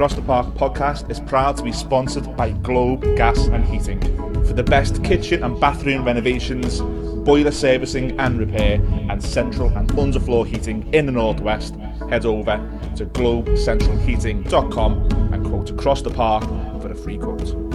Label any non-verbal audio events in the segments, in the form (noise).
Across the Park podcast is proud to be sponsored by Globe Gas and Heating. For the best kitchen and bathroom renovations, boiler servicing and repair, and central and underfloor heating in the Northwest, head over to globecentralheating.com and quote Across the Park for a free quote.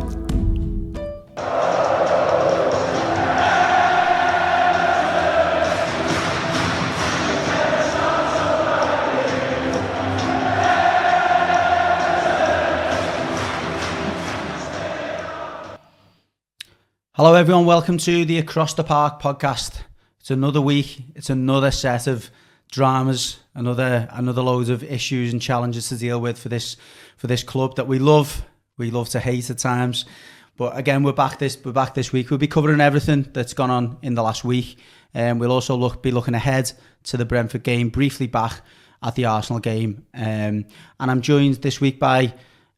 Hello, everyone. Welcome to the Across the Park podcast. It's another week. It's another set of dramas, another another loads of issues and challenges to deal with for this for this club that we love. We love to hate at times, but again, we're back this we're back this week. We'll be covering everything that's gone on in the last week, and um, we'll also look be looking ahead to the Brentford game, briefly back at the Arsenal game, um, and I'm joined this week by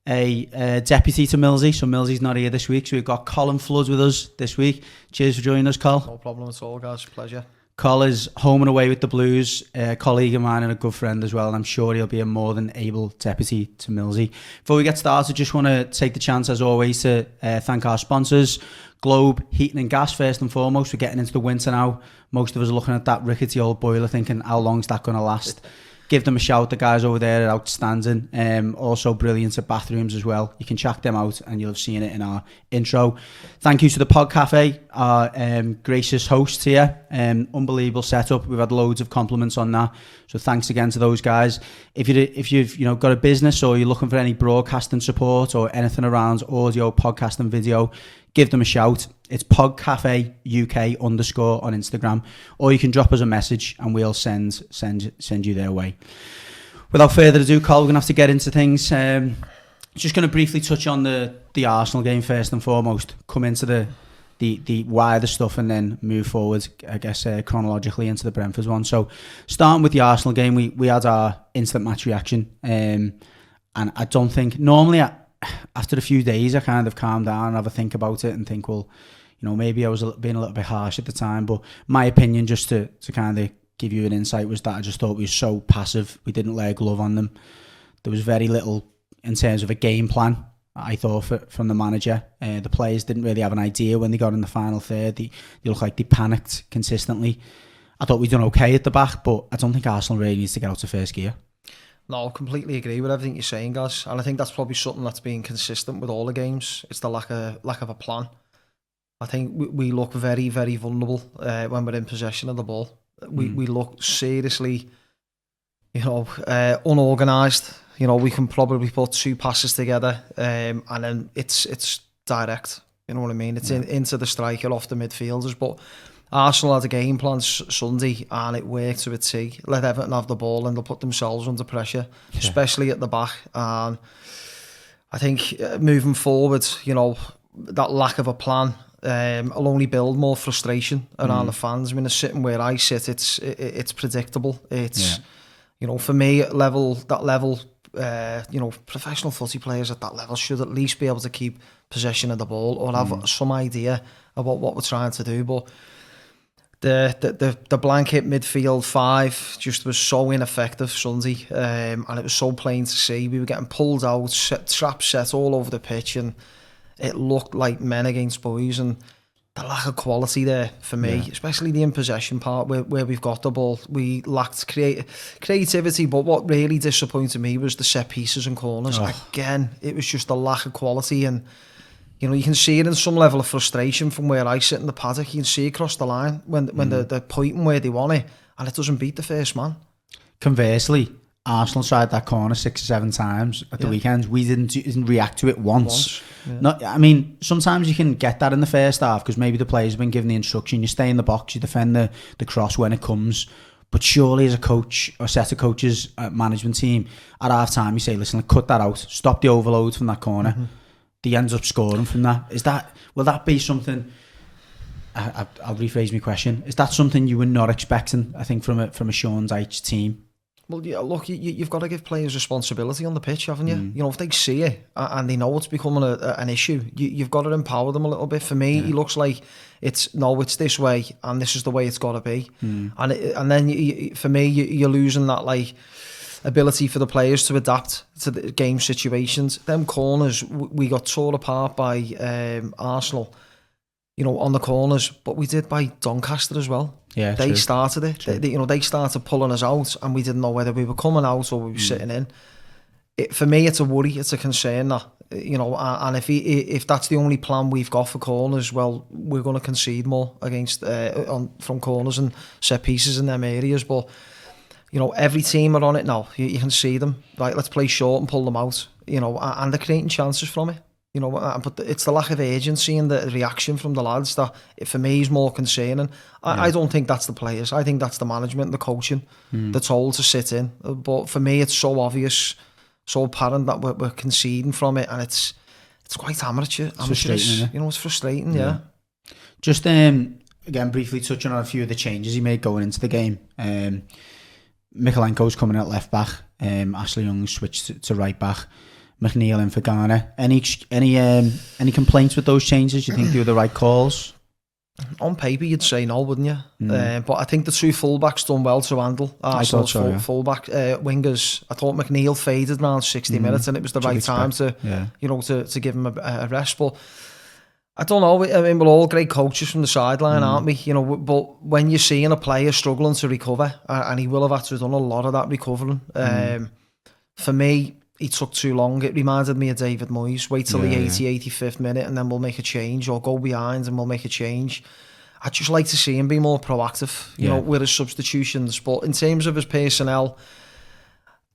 a uh, deputy to Millsy. So Millsy's not here this week. So we've got Colin Flood with us this week. Cheers for joining us, Col. No problem at all, guys. Pleasure. Col is home and away with the Blues, a colleague of mine and a good friend as well, and I'm sure he'll be a more than able deputy to Millsy. Before we get started, just want to take the chance, as always, to uh, thank our sponsors, Globe Heating and Gas, first and foremost. We're getting into the winter now. Most of us are looking at that rickety old boiler thinking, how long's that going to last? Give them a shout. The guys over there are outstanding. Um, also brilliant at bathrooms as well. You can check them out and you'll have seen it in our intro. Thank you to the Pod Cafe, our um, gracious hosts here. Um, unbelievable setup. We've had loads of compliments on that. So thanks again to those guys. If you if you've you know got a business or you're looking for any broadcasting support or anything around audio, podcast, and video, give them a shout. It's Pod Cafe UK underscore on Instagram, or you can drop us a message and we'll send send send you their way. Without further ado, Carl, we're gonna have to get into things. Um, just going to briefly touch on the the Arsenal game first and foremost. Come into the the the the stuff and then move forward. I guess uh, chronologically into the Brentford one. So starting with the Arsenal game, we we had our instant match reaction, um, and I don't think normally. I, after a few days, I kind of calmed down and have a think about it and think, well, you know, maybe I was being a little bit harsh at the time, but my opinion, just to, to kind of give you an insight, was that I just thought we were so passive. We didn't lay a glove on them. There was very little in terms of a game plan. I thought for, from the manager, uh, the players didn't really have an idea when they got in the final third. They, they looked like they panicked consistently. I thought we'd done okay at the back, but I don't think Arsenal really needs to get out of first gear. No, completely agree with everything you're saying, guys. And I think that's probably something that's been consistent with all the games. It's the lack of lack of a plan. I think we, we look very, very vulnerable uh, when we're in possession of the ball. We mm. we look seriously, you know, uh, unorganised. You know, we can probably put two passes together, um, and then it's it's direct. You know what I mean? It's yeah. in, into the striker off the midfielders, but Arsenal had a game plan Sunday and it worked to a T. Let Everton have the ball and they'll put themselves under pressure, yeah. especially at the back. And I think uh, moving forward, you know, that lack of a plan um, will only build more frustration around mm. the fans. I mean, sitting where I sit, it's it, it's predictable. It's yeah. you know, for me, level that level, uh, you know, professional footy players at that level should at least be able to keep possession of the ball or have mm. some idea about what we're trying to do, but the, the the the blanket midfield five just was so ineffective Sunday, um, and it was so plain to see. We were getting pulled out, set, traps set all over the pitch, and it looked like men against boys. And the lack of quality there for me, yeah. especially the in possession part where, where we've got the ball, we lacked create, creativity. But what really disappointed me was the set pieces and corners. Oh. Again, it was just the lack of quality and you know, you can see it in some level of frustration from where I sit in the paddock. You can see across the line when when mm. they're, they're pointing where they want it, and it doesn't beat the first man. Conversely, Arsenal tried that corner six or seven times at the yeah. weekends. We didn't, didn't react to it once. once yeah. Not, I mean, sometimes you can get that in the first half because maybe the players have been given the instruction. You stay in the box, you defend the, the cross when it comes. But surely, as a coach or set of coaches, uh, management team, at half time, you say, listen, cut that out, stop the overload from that corner. Mm-hmm he ends up scoring from that. Is that will that be something? I, will rephrase my question. Is that something you were not expecting? I think from a from a Sean Dyche team. Well, yeah, look, you, have got to give players responsibility on the pitch, haven't you? Mm. You know, if they see it and they know it's becoming a, a, an issue, you, have got to empower them a little bit. For me, yeah. he looks like it's no, it's this way, and this is the way it's got to be. Mm. And it, and then you, for me, you, are losing that like ability for the players to adapt to the game situations. Them corners, we got torn apart by um, Arsenal, you know, on the corners, but we did by Doncaster as well. Yeah, they true. started it. They, they- you know, they started pulling us out, and we didn't know whether we were coming out or we were sitting in. It, for me, it's a worry. It's a concern that you know, and if he, if that's the only plan we've got for corners, well, we're going to concede more against uh, on from corners and set pieces in them areas. But you know, every team are on it now. You, you can see them. Right, let's play short and pull them out. You know, and they're creating chances from it. You know, but it's the lack of agency and the reaction from the lads that, for me, is more concerning. I, I don't think that's the players. I think that's the management, the coaching, the told to sit in. But for me, it's so obvious, so apparent that we're, we're conceding from it, and it's it's quite amateur. amateurish. You know, it's frustrating. Yeah. Just um, again, briefly touching on a few of the changes he made going into the game. Um, Mykolenko's coming at left back. Um, Ashley Young switched to, to right back. McNeil in for Garner. Any any um, any complaints with those changes? You think they were the right calls? on paper you'd say no, wouldn't you? Uh, but I think the two fullbacks done well to handle Arsenal's so, full, yeah. fullback uh, wingers. I thought McNeil faded around 60 minutes and it was the right time to, yeah. you know, to, to give him a, a rest. But I don't know. I mean, we're all great coaches from the sideline, aren't we? You know, but when you're seeing a player struggling to recover, and he will have had to have done a lot of that recovering. Um, for me, he took too long. It reminded me of David Moyes. Wait till the Yeah, 80, 85th minute and then we'll make a change, or go behind and we'll make a change. I'd just like to see him be more proactive, you Yeah. know, with his substitutions. But in terms of his personnel,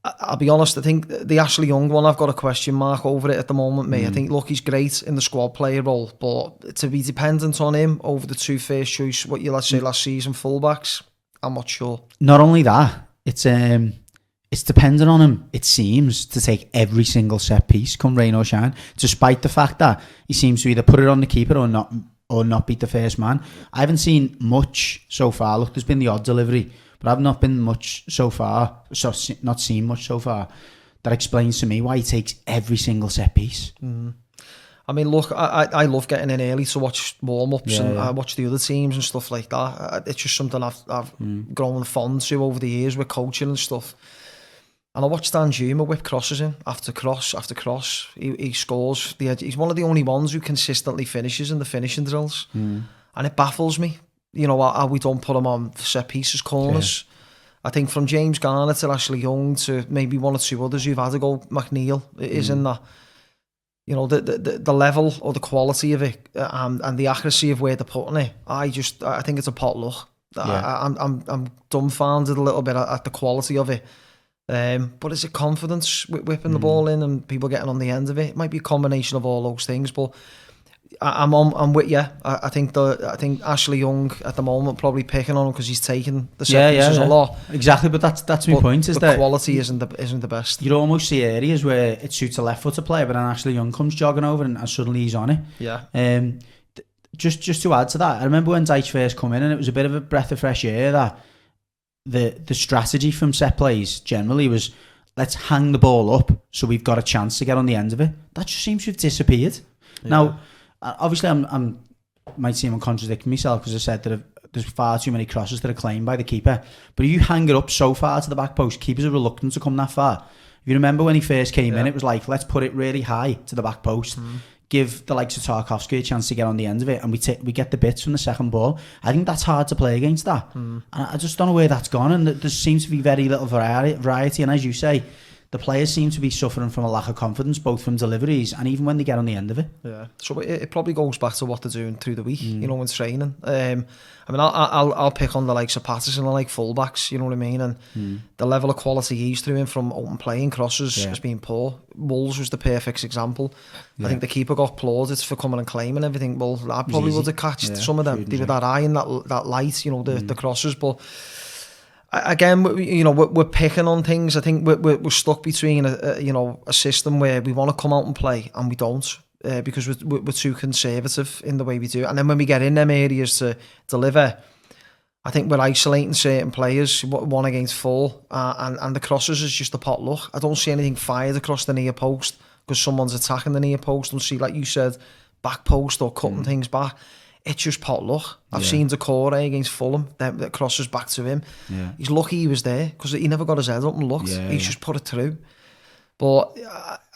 I'll be honest, I think the Ashley Young one, I've got a question mark over it at the moment, mate. I think, look, he's great in the squad player role, but to be dependent on him over the two first choice, what you let's say last season fullbacks, I'm not sure. Not only that, it's um, it's dependent on him. It seems to take every single set piece, come rain or shine, despite the fact that he seems to either put it on the keeper or not, or not beat the first man. I haven't seen much so far. Look, there's been the odd delivery, but I've not been much so far. So not seen much so far. That explains to me why he takes every single set piece. I mean, look, I, I love getting in early to watch warm ups Yeah, and yeah. I watch the other teams and stuff like that. Uh, It's just something I've I've Mm. grown fond to over the years with coaching and stuff. And I watched Danjuma whip crosses in after cross after cross. He, he scores. The, he's one of the only ones who consistently finishes in the finishing drills, Mm. and it baffles me. You know how, we don't put them on set pieces, corners. I think from James Garner to Ashley Young to maybe one or two others who've had to go, McNeil is Mm. in that you know the, the the- the level or the quality of it uh, and, and the accuracy of where they're putting it. I just I think it's a pot luck. Yeah. I, I'm I'm I'm dumbfounded a little bit at, at the quality of it. Um, but is it confidence whi- whipping the Mm. ball in and people getting on the end of it? It might be a combination of all those things, but. I- I'm on, I'm with you. I, I think the I think Ashley Young at the moment probably picking on him because he's taking the set Yeah, yeah, pieces yeah. a lot. Exactly, but that's that's my point. Is that the that quality isn't the isn't the best. you'd almost see areas where it suits a left footer player, but then Ashley Young comes jogging over and, and suddenly he's on it. Yeah, Um, th- just just to add to that, I remember when Dyche first come in, and it was a bit of a breath of fresh air that the the strategy from set plays generally was let's hang the ball up so we've got a chance to get on the end of it. That just seems to have disappeared. Now, uh, Uh, obviously, I'm, I'm might seem I'm contradicting myself because I said that there's far too many crosses that are claimed by the keeper. But if you hang it up so far to the back post, keepers are reluctant to come that far. If you remember when he first came in, it was like, let's put it really high to the back post, mm-hmm. give the likes of Tarkowski a chance to get on the end of it, and we ta- we get the bits from the second ball. I think that's hard to play against that. Mm-hmm. And I just don't know where that's gone, and th- there seems to be very little variety. variety and as you say, the players seem to be suffering from a lack of confidence, both from deliveries and even when they get on the end of it. Yeah, so it, it probably goes back to what they're doing through the week, Mm. you know, in training. Um, I mean, I'll, I'll I'll pick on the likes of Patterson and like fullbacks, you know what I mean, and the level of quality he's doing from open playing crosses Mm. Yeah. has been poor. Wolves was the perfect example. I think the keeper got plaudits for coming and claiming everything. Well, I probably would have catched Yeah, some of them. They were that eye and that that light, you know, the, Mm. the crosses, but. Again, you know, we're, we're picking on things. I think we're, we're, we're stuck between a, a you know a system where we want to come out and play and we don't uh, because we're, we're too conservative in the way we do. And then when we get in them areas to deliver, I think we're isolating certain players one against four, uh, and and the crosses is just a pot luck. I don't see anything fired across the near post because someone's attacking the near post. and see like you said back post or cutting things back. It's just pot luck. I've Yeah. seen Doucouré against Fulham that, that crosses back to him. Yeah. He's lucky he was there because he never got his head up and looked. Yeah, He's just put it through. But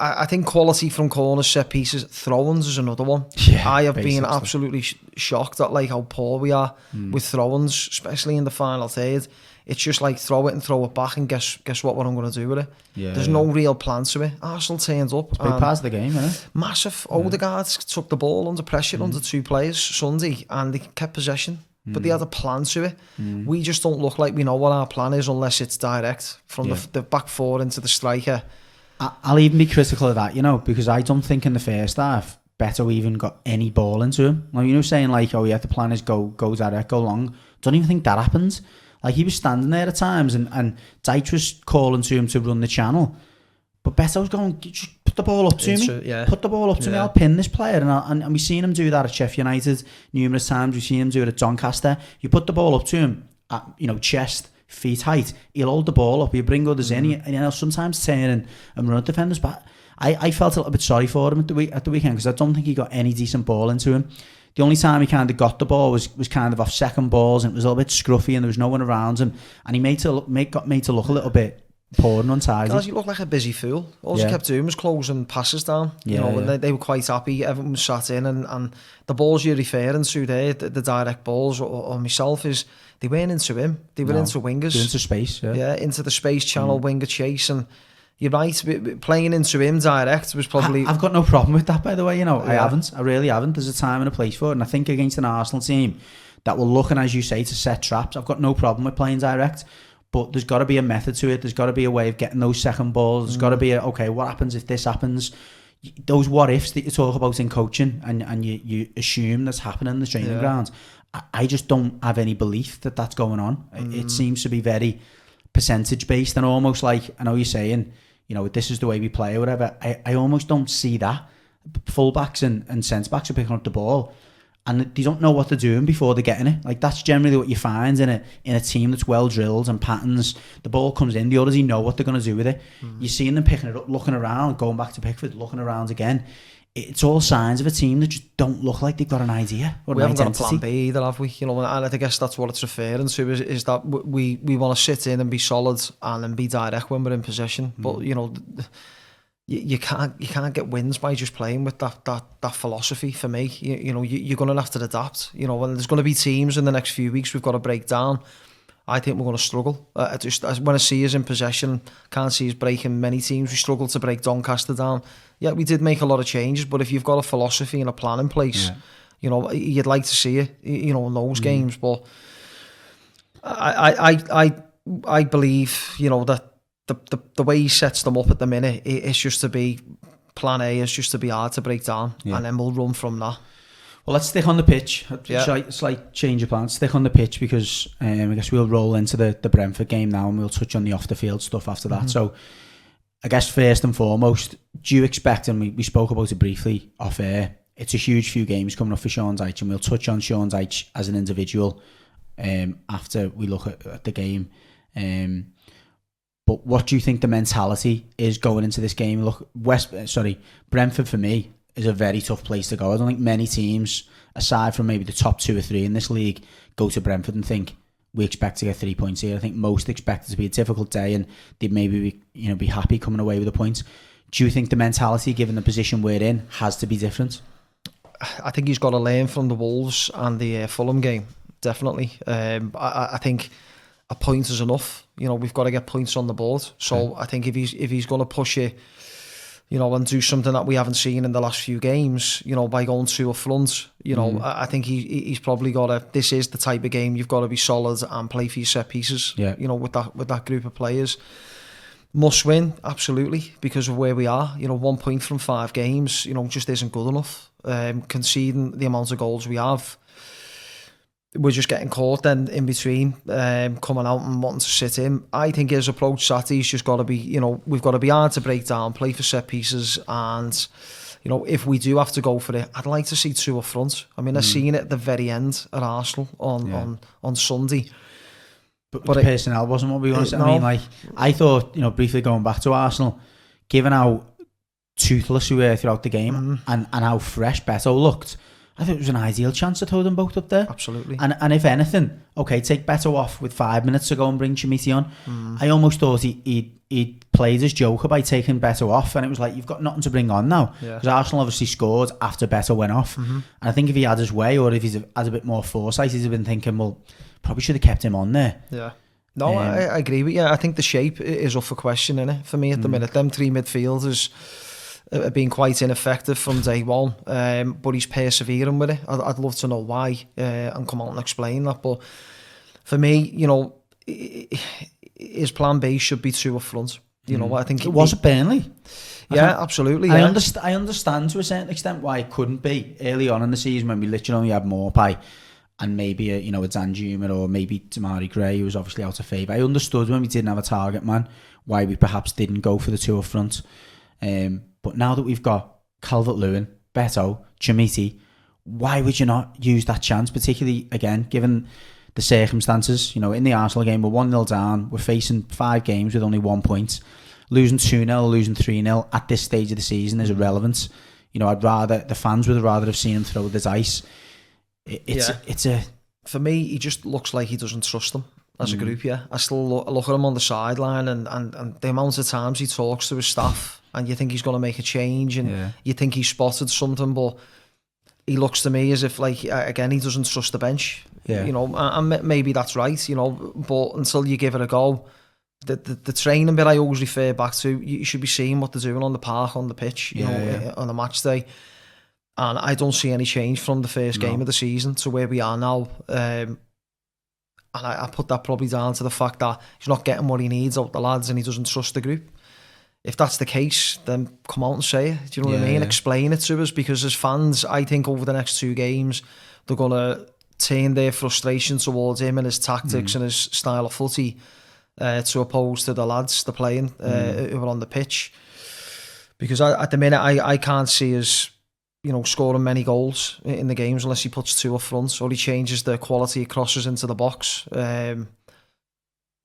I, I think quality from corners, set pieces, throw-ins is another one. (laughs) I have basic been. Absolutely sh- shocked at like how poor we are hmm. with throw-ins, especially in the final third. It's just like throw it and throw it back, and guess guess what? What I'm going to do with it? Yeah, There's yeah. no real plan to it. Arsenal turned up. Big and part of the game, isn't it? massive. Odegaard took the ball under pressure under mm. two players Sunday, and they kept possession. But they mm. had a plan to it. Mm. We just don't look like we know what our plan is unless it's direct from Yeah. the, the back four into the striker. I- I'll even be critical of that, you know, because I don't think in the first half Beto even got any ball into him. Like you know, saying like, "Oh yeah, the plan is go go direct, go long." Don't even think that happened. Like he was standing there at times, and and Dyche was calling to him to run the channel, but Beto was going, "Just put the ball up to Into- me, yeah. put the ball up to me. I'll pin this player." And, I, and and we've seen him do that at Sheffield United numerous times. We've seen him do it at Doncaster. You put the ball up to him, at, you know, chest. Feet height, he'll hold the ball up. He'll bring others in, and you know sometimes turn and, and run at defenders. But I, I felt a little bit sorry for him at the week at the weekend because I don't think he got any decent ball into him. The only time he kind of got the ball was was kind of off second balls and it was a little bit scruffy and there was no one around him and he made to look, make got made to look a little bit poor and untidy. Guys, you look like a busy fool. All Yeah. he kept doing was closing passes down. You Yeah, know, and they, they were quite happy. Everyone was sat in, and, and the balls you're referring to there, the, the direct balls, or, or myself, is they weren't into him. They were No. into wingers. Into space. Yeah. yeah, into the space channel, mm. winger chase, and you're right. Playing into him direct was probably I, have got no problem with that, by the way. You know, I haven't. I really haven't. There's a time and a place for it, and I think against an Arsenal team that will look and, as you say, to set traps. I've got no problem with playing direct, but there's got to be a method to it. There's got to be a way of getting those second balls. There's got to mm. be a okay. What happens if this happens? Those what ifs that you talk about in coaching, and and you you assume that's happening in the training Yeah. grounds. I, I just don't have any belief that that's going on. It- It mm. seems to be very percentage based and almost like I know you're saying, you know, this is the way we play or whatever. I, I almost don't see that. Fullbacks and, and centre backs are picking up the ball and they don't know what they're doing before they're getting it. Like that's generally what you find in a in a team that's well drilled and patterns. The ball comes in, they already know what they're going to do with it. Mm. You're seeing them picking it up, looking around, going back to Pickford, looking around again. It's all signs of a team that just don't look like they've got an idea or we an haven't got a identity. plan B either, have we? You know, and I guess that's what it's referring to is, is that we we want to sit in and be solid and then be direct when we're in possession. But you know, you, you can't you can't get wins by just playing with that that that philosophy. For me, you, you know, you, you're going to have to adapt. You know, and there's going to be teams in the next few weeks we've got to break down. I think we're going to struggle. Uh, I just when I see us in possession, can't see us breaking many teams. We struggled to break Doncaster down. Yeah, we did make a lot of changes, but if you've got a philosophy and a plan in place, Yeah. you know, you'd like to see it, you know, in those games. But I, I, I, I, believe, you know, that the, the the way he sets them up at the minute, it, it's just to be plan A is just to be hard to break down, Yeah. and then we'll run from that. Well, let's stick on the pitch. Yeah. Slight, slight change of plans. Stick on the pitch because um, I guess we'll roll into the, the Brentford game now and we'll touch on the off the field stuff after that. So, I guess first and foremost, do you expect, and we, we spoke about it briefly off air, it's a huge few games coming up for Sean Dyche and we'll touch on Sean Dyche as an individual um, after we look at, at the game. Um, but what do you think the mentality is going into this game? Look, West, uh, sorry, Brentford for me is a very tough place to go. I don't think many teams, aside from maybe the top two or three in this league, go to Brentford and think we expect to get three points here. I think most expect it to be a difficult day and they'd maybe be, you know be happy coming away with the points. Do you think the mentality, given the position we're in, has to be different? I think he's got to learn from the Wolves and the uh, Fulham game. Definitely, um, I- I, think a point is enough. You know, we've got to get points on the board. So I think if he's if he's going to push it, you know, and do something that we haven't seen in the last few games, you know, by going to a front, you know, I, I think he- he's probably got a. This is the type of game you've got to be solid and play for your set pieces. Yeah. You know, with that with that group of players. Must win, absolutely, because of where we are. You know, one point from five games, you know, just isn't good enough. Um, conceding the amount of goals we have, we're just getting caught then in between, um, coming out and wanting to sit in. I think his approach, Satty's just got to be, you know, we've got to be hard to break down, play for set pieces, and you know, if we do have to go for it, I'd like to see two up front. I mean, I've seen it at the very end at Arsenal on Yeah. on on Sunday. But, But the it- personnel wasn't what we wanted. it- I mean, like I thought, you know, briefly going back to Arsenal, given how toothless we were throughout the game Mhm. and, and how fresh Beto looked, I think it was an ideal chance to throw them both up there. Absolutely. And and if anything, okay, take Beto off with five minutes to go and bring Chermiti on. I almost thought he he he played his joker by taking Beto off, and it was like you've got nothing to bring on now Yeah. because Arsenal obviously scored after Beto went off. And I think if he had his way, or if he's had a bit more foresight, he'd have been thinking, well, probably should have kept him on there. Yeah. No, Um, I, I agree with you. I think the shape is up for question, innit? For me at Mm. the minute, them three midfielders have been quite ineffective from day one, um, but he's persevering with it. I'd, I'd love to know why uh, and come out and explain that. But for me, you know, i- i- his plan B should be two up front. You know, what I think Mm. It was at Burnley. Yeah, absolutely. I Yeah. understand. I understand to a certain extent why it couldn't be early on in the season when we literally only had Maupay and maybe a, you know a Danjuma or maybe Demarai Gray who was obviously out of favour. I understood when we didn't have a target man why we perhaps didn't go for the two up front. Um, but now that we've got Calvert Lewin, Beto, Chermiti, why would you not use that chance? Particularly again, given the circumstances. You know, in the Arsenal game, we're one 0 down. We're facing five games with only one point. Losing two 0 losing three 0 at this stage of the season is irrelevant. You know, I'd rather the fans would rather have seen him throw the dice. It, it's Yeah. it's a for me, he just looks like he doesn't trust them as a group. Yeah, I still look, look at him on the sideline, and, and and the amount of times he talks to his staff, and you think he's going to make a change, and Yeah. you think he's spotted something, but he looks to me as if like again he doesn't trust the bench. Yeah. you know, and and maybe that's right. You know, but until you give it a go. The, the, the training bit I always refer back to, you should be seeing what they're doing on the park, on the pitch, you Yeah, know, yeah. uh, on a match day. And I don't see any change from the first No. game of the season to where we are now. Um, and I, I put that probably down to the fact that he's not getting what he needs out the lads and he doesn't trust the group. If that's the case, then come out and say it. Do you know what I mean? yeah. Explain it to us because as fans, I think over the next two games, they're going to turn their frustration towards him and his tactics Mm. and his style of footy uh, to oppose to the lads they're playing uh, Mm. who are on the pitch. Because I, at the minute, I, I can't see us, you know, scoring many goals in the games unless he puts two up front or he changes the quality of crosses into the box. Um,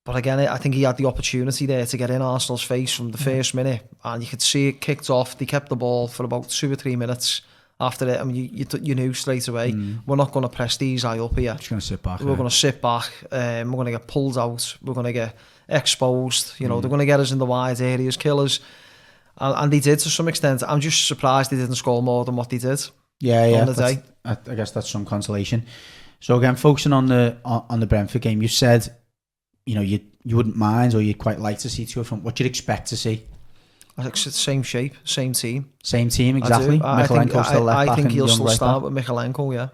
but again, I think he had the opportunity there to get in Arsenal's face from the first minute, and you could see it kicked off. They kept the ball for about two or three minutes after it. I mean, you you, you knew straight away we're not going to press these high up here. just going to sit back. We're going to sit back. Um, we're going to get pulled out. We're going to get exposed. You know, they're going to get us in the wide areas, kill us. And, and they did to some extent. I'm just surprised they didn't score more than what they did. Yeah, yeah. on the day. I, I guess that's some consolation. So again, focusing on the on, the Brentford game, you said, you know, you you wouldn't mind or you'd quite like to see two up front. What you'd expect to see? I think same shape, same team. Same team, exactly. I, I think, still left I, I think he'll still start with Mykolenko, yeah.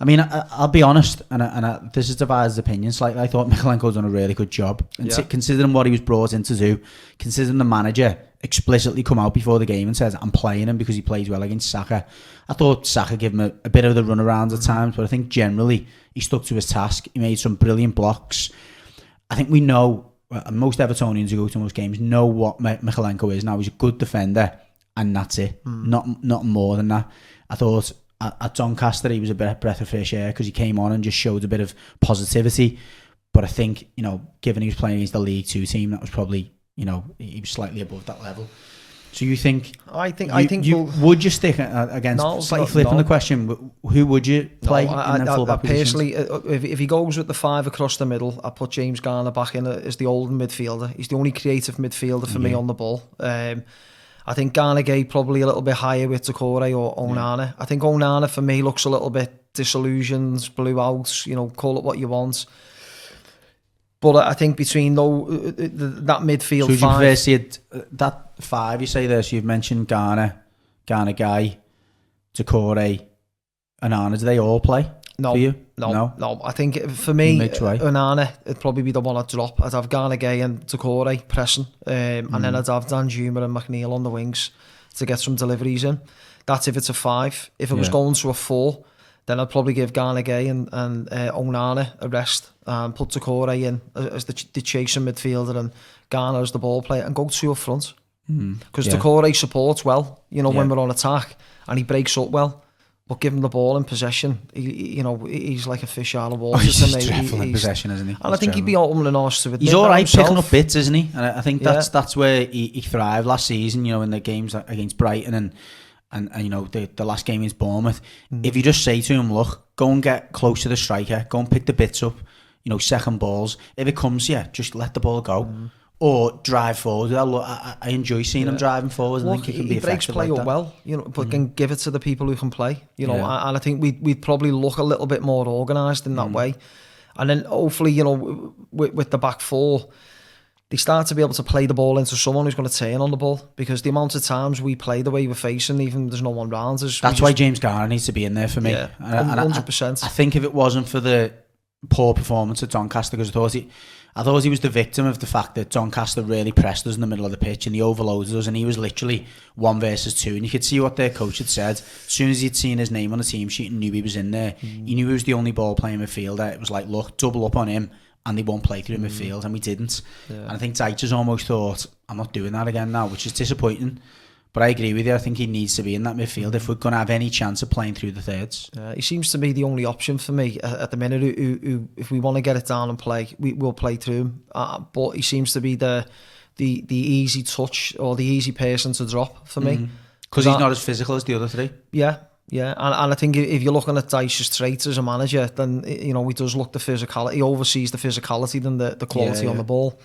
I mean, I, I'll be honest, and, I, and I, this is divided opinion slightly. I thought Mykolenko's done a really good job, and Yeah. considering what he was brought in to do, considering the manager explicitly come out before the game and says I'm playing him because he plays well against Saka. I thought Saka gave him a, a bit of the runaround at mm-hmm. times, but I think generally he stuck to his task. He made some brilliant blocks. I think we know well, most Evertonians who go to most games know what Mi- Mykolenko is now. He's a good defender, and that's it. Mm. Not not more than that. I thought at, at Doncaster he was a bit breath of fresh air because he came on and just showed a bit of positivity. But I think you know, given he was playing against the League Two team, that was probably you know he was slightly above that level. So you think? I think You, I think you, we'll, would you stick uh, against No, slightly flipping no. the question? Who would you play No, I, in I, the I, fullback I personally, uh, if, if he goes with the five across the middle, I put James Garner back in as the old midfielder. He's the only creative midfielder for me on the ball. Um, I think Gana Gueye probably a little bit higher with Doucouré or Onana. I think Onana for me looks a little bit disillusioned, blew out. You know, call it what you want. But I think between though uh, uh, that midfield So would you five, prefer see it, uh, that five you say there? So you've mentioned Garner, Gana Gueye, Doucouré, and Onana. Do they all play no, for you? No, No? no, I think for me. Onana, it'd probably be the one I'd drop. As I'd have Gana Gueye and Doucouré pressing, um, and Mm. then I'd have Danjuma and McNeil on the wings to get some deliveries in. That's if it's a five. If it was going to a four, then I'd probably give Gana Gueye and, and uh, Onana a rest and put Doucouré in as the, the chasing midfielder and Garner as the ball player and go two up front. Because Yeah. Doucouré supports well, you know, when we're on attack and he breaks up well. But give him the ball in possession, he, he- you know, he's like a fish out of water. Oh, he's to just dreadful in He's- possession, isn't he? And I He's think he'd be open and honest to admit He's all right himself. picking up bits, isn't he? And I I think that's Yeah. that's where he, he thrived last season. You know, in the games against Brighton and and, and you know the, the last game is Bournemouth. If you just say to him, look, go and get close to the striker, go and pick the bits up, you know, second balls. If it comes, yeah, just let the ball go. Or drive forward. I, I, I enjoy seeing him driving forward. I Look, think he can he be breaks effective play like. Mm. well, you know, but can give it to the people who can play, you know, Yeah. and I think we'd, we'd probably look a little bit more organised in that Mm. way. And then hopefully, you know, with, with the back four, they start to be able to play the ball into someone who's going to turn on the ball because the amount of times we play the way we're facing, even there's no one round That's why James Garner needs to be in there for me. Yeah, And- and I- 100%. I, think if it wasn't for the poor performance at Doncaster, because I thought he, I thought he was the victim of the fact that Doncaster really pressed us in the middle of the pitch and he overloaded us, and he was literally one versus two. And you could see what their coach had said. As soon as he'd seen his name on the team sheet and knew he was in there, he knew he was the only ball playing midfielder. It was like, look, double up on him. And they won't play through midfield, and we didn't. And I think Deitcher's almost thought, I'm not doing that again now, which is disappointing. But I agree with you. I think he needs to be in that midfield if we're going to have any chance of playing through the thirds. Uh, he seems to be the only option for me at, the minute. Who, who, if we want to get it down and play, we will play through him. Uh, but he seems to be the the the easy touch or the easy person to drop for me. Because he's not as physical as the other three. Yeah, yeah, and, and I think if you're looking at Dyche's traits as a manager, then you know he does look the physicality. He oversees the physicality than the, the quality Yeah, on the ball,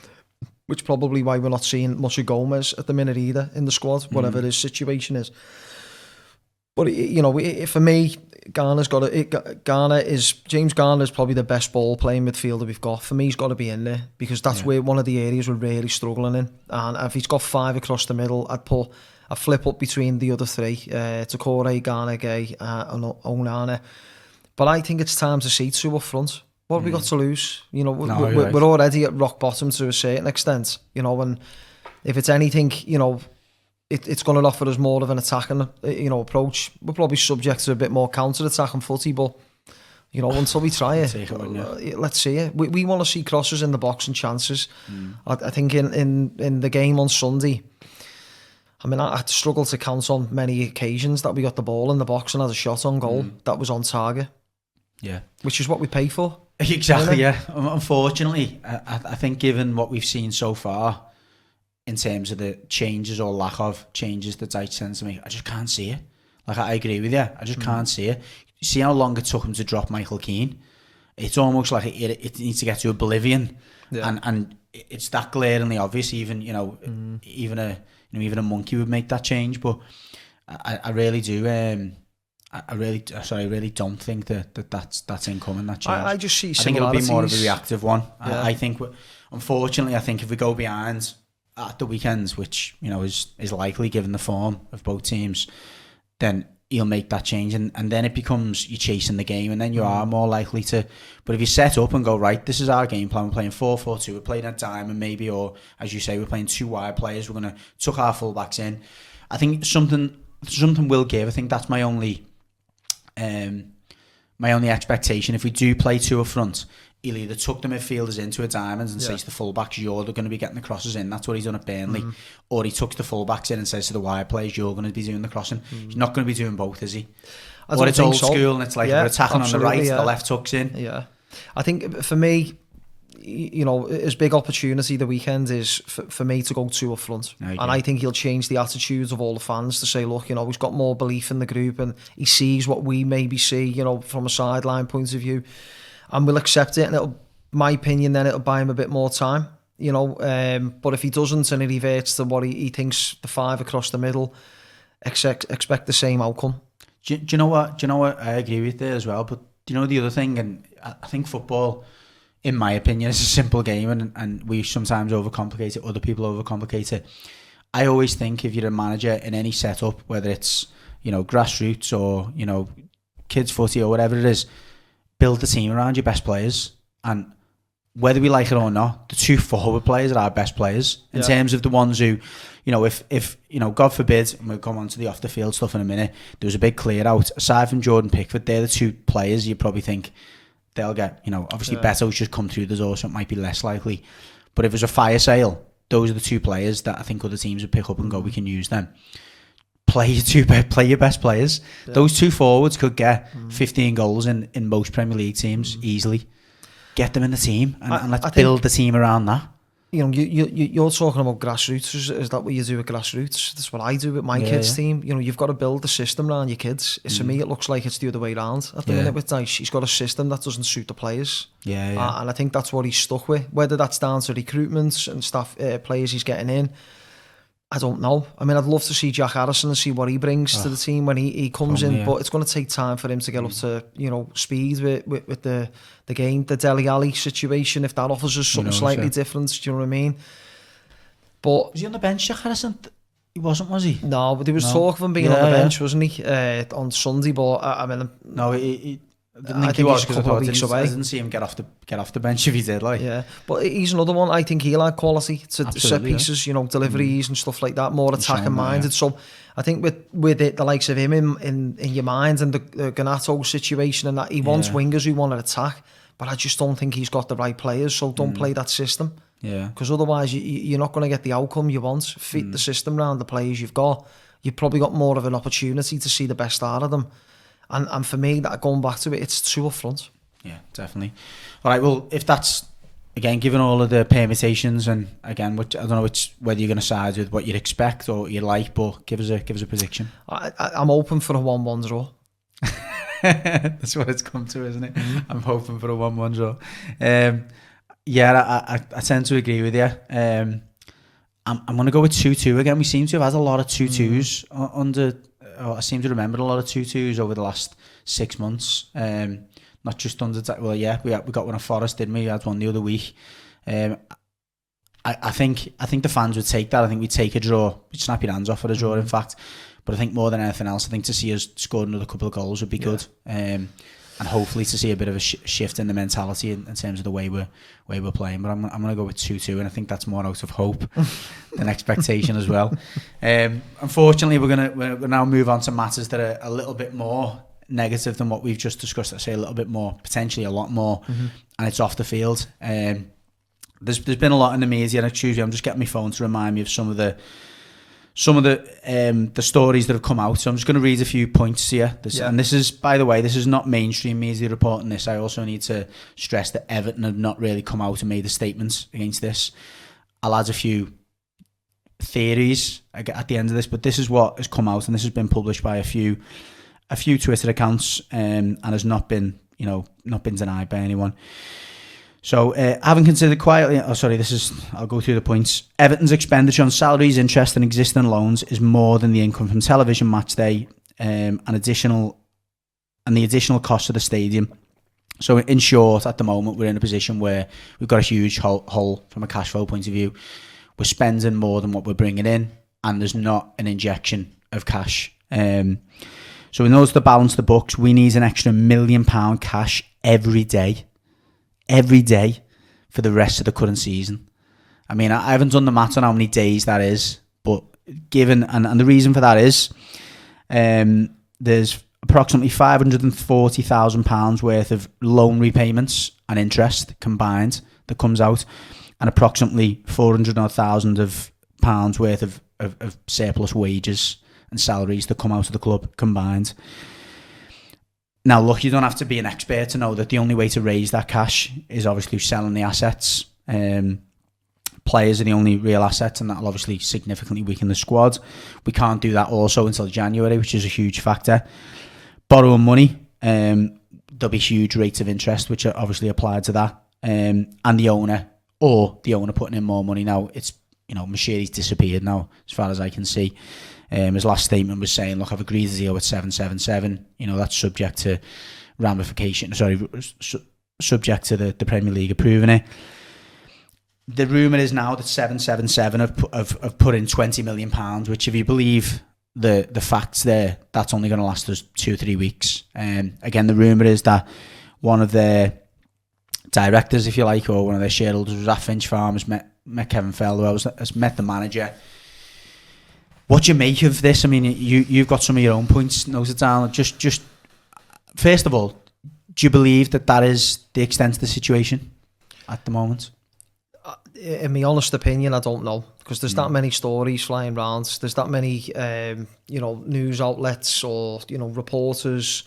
which probably why we're not seeing much of Gomes at the minute either in the squad, Mm. whatever his situation is. But you know, for me, Garner's got to. It, Garner is James Garner is probably the best ball playing midfielder we've got. For me, he's got to be in there because that's where one of the areas we're really struggling in. And if he's got five across the middle, I'd put a flip up between the other three: uh, Doucouré, Garner, Gueye, uh, and Onana. But I think it's time to see two up front. What have we got to lose? You know, Mm. No, we're, right. we're already at rock bottom to a certain extent. You know, and if it's anything, you know, it, it's going to offer us more of an attacking, uh, you know, approach. We're probably subject to a bit more counter-attacking footy, but you know, until we try it, it, uh, let's see it. We, we want to see crosses in the box and chances. Mm. I, I think in, in in the game on Sunday. I mean, I, I struggled to count on many occasions that we got the ball in the box and had a shot on goal Mm. that was on target, Yeah. which is what we pay for. (laughs) Exactly, yeah. Unfortunately, I, I think given what we've seen so far in terms of the changes or lack of changes that Dyche tends to make, I just can't see it. Like, I, agree with you. I just can't see it. See how long it took him to drop Michael Keane? It's almost like it, it, it needs to get to oblivion. Yeah. And and it's that glaringly obvious. Even, you know, even a you know, even a monkey would make that change. But I, I really do. Um, I really, sorry, I really don't think that, that that's that's incoming. That change. I, I just see I think it'll be more of a reactive one. Yeah. I, I think, unfortunately, I think if we go behind at the weekends, which you know is is likely given the form of both teams, then he'll make that change, and, and then it becomes you're chasing the game, and then you are more likely to. But if you set up and go right, this is our game plan. We're playing four four two. We're playing at diamond maybe, or as you say, we're playing two wide players. We're gonna tuck our fullbacks in. I think something something will give. I think that's my only um, my only expectation. If we do play two up front, he'll either tuck the midfielders into a diamond and Yeah. says to the fullbacks, "You're going to be getting the crosses in." That's what he's done at Burnley. Mm-hmm. Or he tucks the fullbacks in and says to the wide players, "You're going to be doing the crossing." He's not going to be doing both, is he? I or it's old so. school and it's like Yeah, we're attacking on the right, yeah. the left tucks in. Yeah, I think for me, you know, his big opportunity the weekend is for, for me to go two up front, I and. I think he'll change the attitudes of all the fans to say, look, you know, he's got more belief in the group, and he sees what we maybe see, you know, from a sideline point of view, and we'll accept it. And it'll, my opinion, then it'll buy him a bit more time, you know. Um, but if he doesn't and he reverts to what he, he thinks the five across the middle, expect expect the same outcome. Do, you- do you know what? Do you know what? I agree with there as well. But do you know the other thing? And I I think football, in my opinion, is a simple game, and and we sometimes overcomplicate it. Other people overcomplicate it. I always think if you're a manager in any setup, whether it's you know grassroots or you know kids footy or whatever it is, build the team around your best players. And whether we like it or not, the two forward players are our best players in Yeah. terms of the ones who, you know, if if you know, God forbid, and we'll come on to the off the field stuff in a minute. There was a big clear out. Aside from Jordan Pickford, they're the two players you probably think they'll get. You know, obviously Yeah. Beto's just come through the door, so it might be less likely. But if it was a fire sale, those are the two players that I think other teams would pick up and go, we can use them. Play your two, be- play your best players. Those two forwards could get 15 goals in, in most Premier League teams easily. Get them in the team and, I- and let's I build the team around that. you know, you, you, you're talking about grassroots. Is, is that what you do with grassroots? That's what I do with my Yeah, kids' yeah. team. You know, you've got to build the system around your kids. To me, it looks like it's the other way around. At the Yeah. minute with Dyche, he's got a system that doesn't suit the players. Yeah, yeah. Uh, and I think that's what he's stuck with. Whether that's down to recruitments and stuff, uh, players he's getting in, I don't know. I mean, I'd love to see Jack Harrison and see what he brings oh, to the ah, team when he, he comes in, me, yeah. but it's going to take time for him to get up hmm. to, you know, speed with, with, with the, the game. The Deli Alley situation, if that offers us something knows, slightly yeah. different, do you know what I mean? But Was he on the bench, Jack Harrison? He wasn't, was he? No, but there was no. talk of him being yeah, on the bench, yeah. wasn't he, uh, on Sunday, but I, I mean... No, he, he I I think he was because I, couple of thought weeks away. I didn't see him get off the get off the bench (laughs) if he did. Like, Yeah, but he's another one. I think he'll add quality to set Absolutely, yeah. pieces, you know, deliveries and stuff like that, more attacking minded. So I think with with it, the likes of him in in, in your mind and the, the Ganato situation and that he wants Yeah. wingers who want to attack, but I just don't think he's got the right players. So Mm. don't play that system yeah, because otherwise you- you're not going to get the outcome you want. Fit Mm. the system around the players you've got. You've probably got more of an opportunity to see the best out of them. And and for me, that going back to it, it's two up front. yeah, definitely. All right, well, if that's again given all of the permutations and again, which I don't know which whether you're going to side with what you'd expect or you like, but give us a give us a prediction. I, I'm open for a one-one draw. (laughs) That's what it's come to, isn't it? I'm hoping for a one-one draw. Um, yeah, I, I, I tend to agree with you. Um, I'm, I'm going to go with two-two again. We seem to have had a lot of two-twos u- under. Oh, I seem to remember a lot of two-twos over the last six months. Um, not just under. That. Well, yeah, we had- we got one of Forest, didn't we? We had one the other week. Um, I, I think I think the fans would take that. I think we'd take a draw. We'd snap your hands off for a draw, in fact. But I think more than anything else, I think to see us score another couple of goals would be good, um, and hopefully to see a bit of a sh- shift in the mentality in, in terms of the way we're way we're playing. But I'm I'm going to go with two two, and I think that's more out of hope (laughs) than expectation as well. Um, unfortunately, we're gonna we're now move on to matters that are a little bit more negative than what we've just discussed. I say a little bit more, potentially a lot more, and it's off the field. Um, there's there's been a lot in the media, and me, I'm just getting my phone to remind me of some of the some of the um, the stories that have come out. So I'm just going to read a few points here. This, Yeah. And this is, by the way, this is not mainstream media reporting this. I also need to stress that Everton have not really come out and made a statement against this. I'll add a few theories at the end of this, but this is what has come out, and this has been published by a few a few Twitter accounts, um, and has not been you know not been denied by anyone. So, uh, having considered quietly, oh sorry, this is I'll go through the points. Everton's expenditure on salaries, interest, and existing loans is more than the income from television match day, um, and additional and the additional cost of the stadium. So, in short, at the moment, we're in a position where we've got a huge hole, from a cash flow point of view. We're spending more than what we're bringing in, and there's not an injection of cash. Um, so, in order to balance the books, we need an extra million pound cash every day, every day for the rest of the current season. I mean, I haven't done the math on how many days that is, but given and, and the reason for that is um, there's approximately five hundred and forty thousand pounds worth of loan repayments and interest combined that comes out, and approximately four hundred thousand of pounds worth of, of, of surplus wages and salaries that come out of the club combined. Now, look, you don't have to be an expert to know that the only way to raise that cash is obviously selling the assets. Um, players are the only real assets, and that'll obviously significantly weaken the squad. We can't do that also until January, which is a huge factor. Borrowing money, um, there'll be huge rates of interest, which are obviously applied to that. Um, and the owner, or the owner putting in more money now, it's you know, Moshiri's disappeared now, as far as I can see. Um, his last statement was saying, "Look, I've agreed to deal with seven seven seven. You know, that's subject to ramification. Sorry, su- subject to the, the Premier League approving it." The rumor is now that seven seven seven have put, have, have put in twenty million pounds, which, if you believe the the facts there, that's only going to last us two or three weeks. Um, again, the rumor is that one of their directors, if you like, or one of their shareholders was Finch Farm, has met, met Kevin has, has met the manager. What do you make of this? I mean, you you've got some of your own points noted down. Just just first of all, do you believe that that is the extent of the situation at the moment? in my honest opinion, I don't know because there's Hmm. that many stories flying around. There's that many, um, you know, news outlets or you know reporters,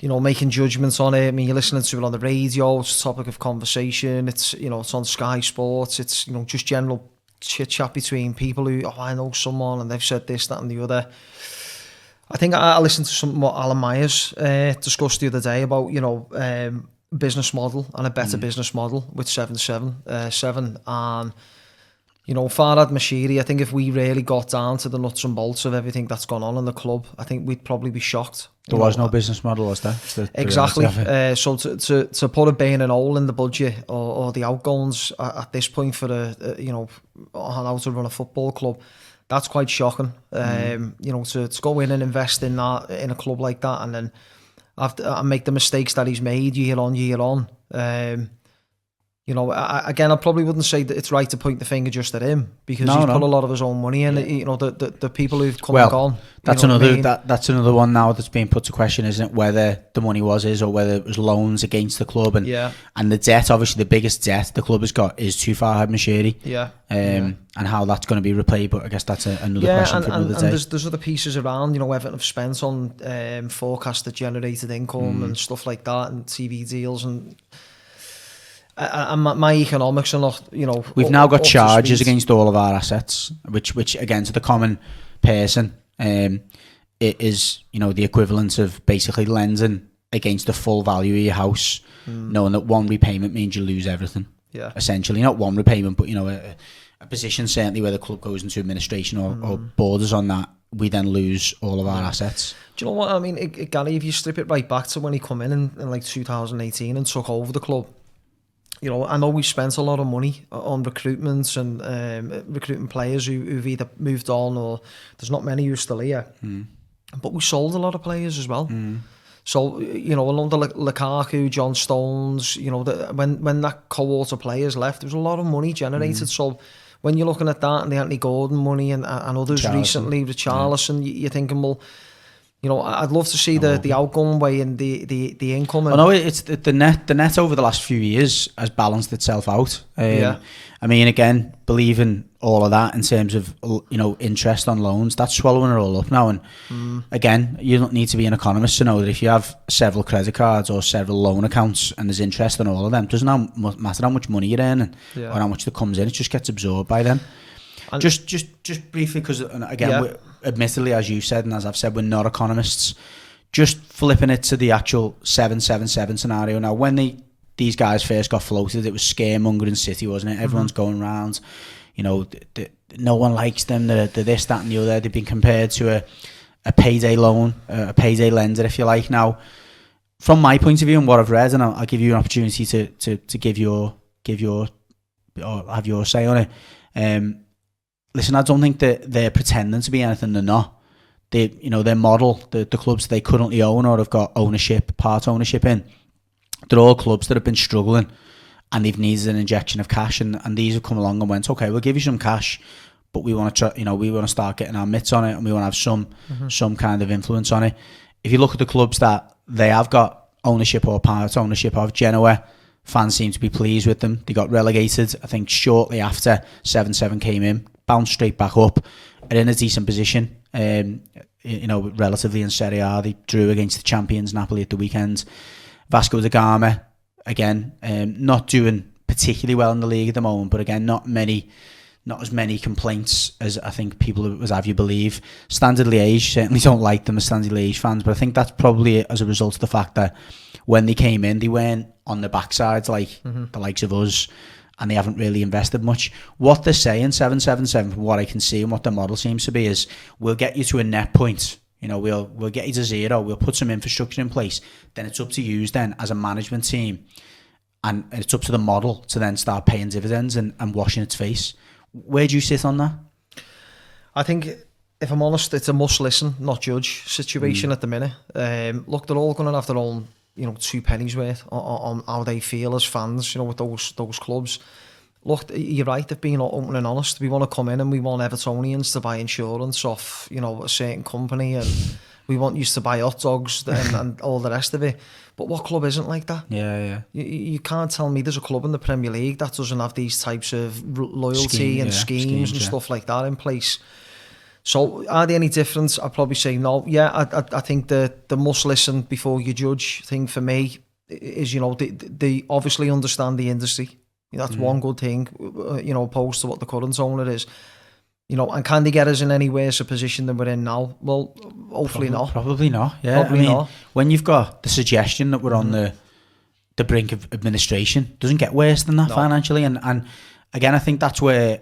you know, making judgments on it. I mean, you're listening to it on the radio. It's a topic of conversation. It's you know, it's on Sky Sports. It's you know, just general chit chat between people who oh, I know someone and they've said this, that, and the other. I think I, I listened to some what Alan Myers uh, discussed the other day about you know um, business model and a better mm. business model with seven seven uh, seven and you know, Farhad Moshiri, I think if we really got down to the nuts and bolts of everything that's gone on in the club, I think we'd probably be shocked. There was know, no business model, was there? The, exactly. uh, so to, to, to put a bane and hole in the budget or, or the outgoings at, at, this point for a, a, you know, on how to run a football club, that's quite shocking. Mm. Um, you know, to, to go in and invest in that in a club like that and then after and make the mistakes that he's made year on year on. Um, you know, I, again, I probably wouldn't say that it's right to point the finger just at him because no, he's no. put a lot of his own money in. Yeah. You know, the, the, the people who've come well, and gone. That's another I mean? that that's another one now that's being put to question, isn't it? Whether the money was his or whether it was loans against the club and yeah. and the debt. Obviously, the biggest debt the club has got is to Farhad Moshiri. Yeah. Um, yeah. and how that's going to be repaid. But I guess that's a, another yeah, question and, for another and, day. And there's, there's other pieces around. You know, Everton have spent on um, forecasted generated income mm. and stuff like that, and TV deals and and my, my, economics are not, you know. We've now got charges against all of our assets, which, which again, to the common person, um, it is, you know, the equivalent of basically lending against the full value of your house, mm. knowing that one repayment means you lose everything. Yeah. Essentially, not one repayment, but you know, a, a position certainly where the club goes into administration or, mm. or borders on that, we then lose all of our assets. Do you know what I mean, it, it, Gary? If you strip it right back to when he come in, in in like 2018 and took over the club you know, I know we spent a lot of money on recruitments and um, recruiting players who, who've either moved on or there's not many who are still here. Mm. But we sold a lot of players as well. Mm. So you know, along the Lukaku, John Stones, you know, the, when when that cohort of players left, there was a lot of money generated. Mm. So when you're looking at that and the Anthony Gordon money and, and others Charlison. recently, with Charlison, yeah. you're thinking, well you know, I'd love to see the, the outcome way and the, the, the income. And, I know it's the, the net the net over the last few years has balanced itself out. Um, yeah. I mean, again, believing all of that in terms of you know interest on loans, that's swallowing it all up now. And mm. again, you don't need to be an economist to know that if you have several credit cards or several loan accounts and there's interest on all of them, doesn't matter how much money you're earning yeah. or how much that comes in, it just gets absorbed by them. And just just just briefly, because again. Yeah admittedly, as you said, and as I've said, we're not economists. Just flipping it to the actual 777 scenario. Now, when they, these guys first got floated, it was scaremongering city, wasn't it? Mm-hmm. Everyone's going around, you know, th- th- no one likes them, they're, they're, this, that, and the other. They've been compared to a, a payday loan, a payday lender, if you like. Now, from my point of view and what I've read, and I'll, I'll give you an opportunity to, to, to give your give your or have your say on it. Um, listen, I don't think that they're pretending to be anything they're not. They, you know, their model, the, the clubs they currently own or have got ownership, part ownership in, they're all clubs that have been struggling and they've needed an injection of cash. And, and these have come along and went, okay, we'll give you some cash, but we want to, try, you know, we want to start getting our mitts on it and we want to have some, mm-hmm. some kind of influence on it. If you look at the clubs that they have got ownership or part ownership of, Genoa, fans seem to be pleased with them. They got relegated, I think, shortly after 7 7 came in bounced straight back up, are in a decent position. Um, you know, relatively in Serie A, they drew against the champions Napoli at the weekend. Vasco da Gama, again, um, not doing particularly well in the league at the moment, but again, not many, not as many complaints as I think people as have you believe. Standard Liège certainly (laughs) don't like them as Standard Liège fans, but I think that's probably as a result of the fact that when they came in, they weren't on the backsides like mm-hmm. the likes of us and they haven't really invested much. What they're saying, 777, from what I can see and what the model seems to be, is we'll get you to a net point. You know, we'll we'll get you to zero. We'll put some infrastructure in place. Then it's up to you then as a management team, and it's up to the model to then start paying dividends and, and washing its face. Where do you sit on that? I think, if I'm honest, it's a must listen, not judge situation mm. at the minute. Um, look, they're all going to have their own you know, two pennies worth on, on how they feel as fans, you know, with those those clubs. Look, you're right, they've been open and honest. We want to come in and we want Evertonians to buy insurance off, you know, a certain company and we want you to buy hot dogs and, and all the rest of it. But what club isn't like that? Yeah, yeah. You, you can't tell me there's a club in the Premier League that doesn't have these types of loyalty Scheme, and yeah. schemes, schemes, and yeah. stuff like that in place. So are they any different? I'd probably say no. Yeah, I, I, I think the the must listen before you judge thing for me is you know they, they obviously understand the industry. That's mm-hmm. one good thing, you know, opposed to what the current owner is. You know, and can they get us in any worse a position than we're in now? Well, hopefully probably, not. Probably not. Yeah, Probably I mean, not. when you've got the suggestion that we're on mm-hmm. the the brink of administration, doesn't get worse than that No. financially. And and again, I think that's where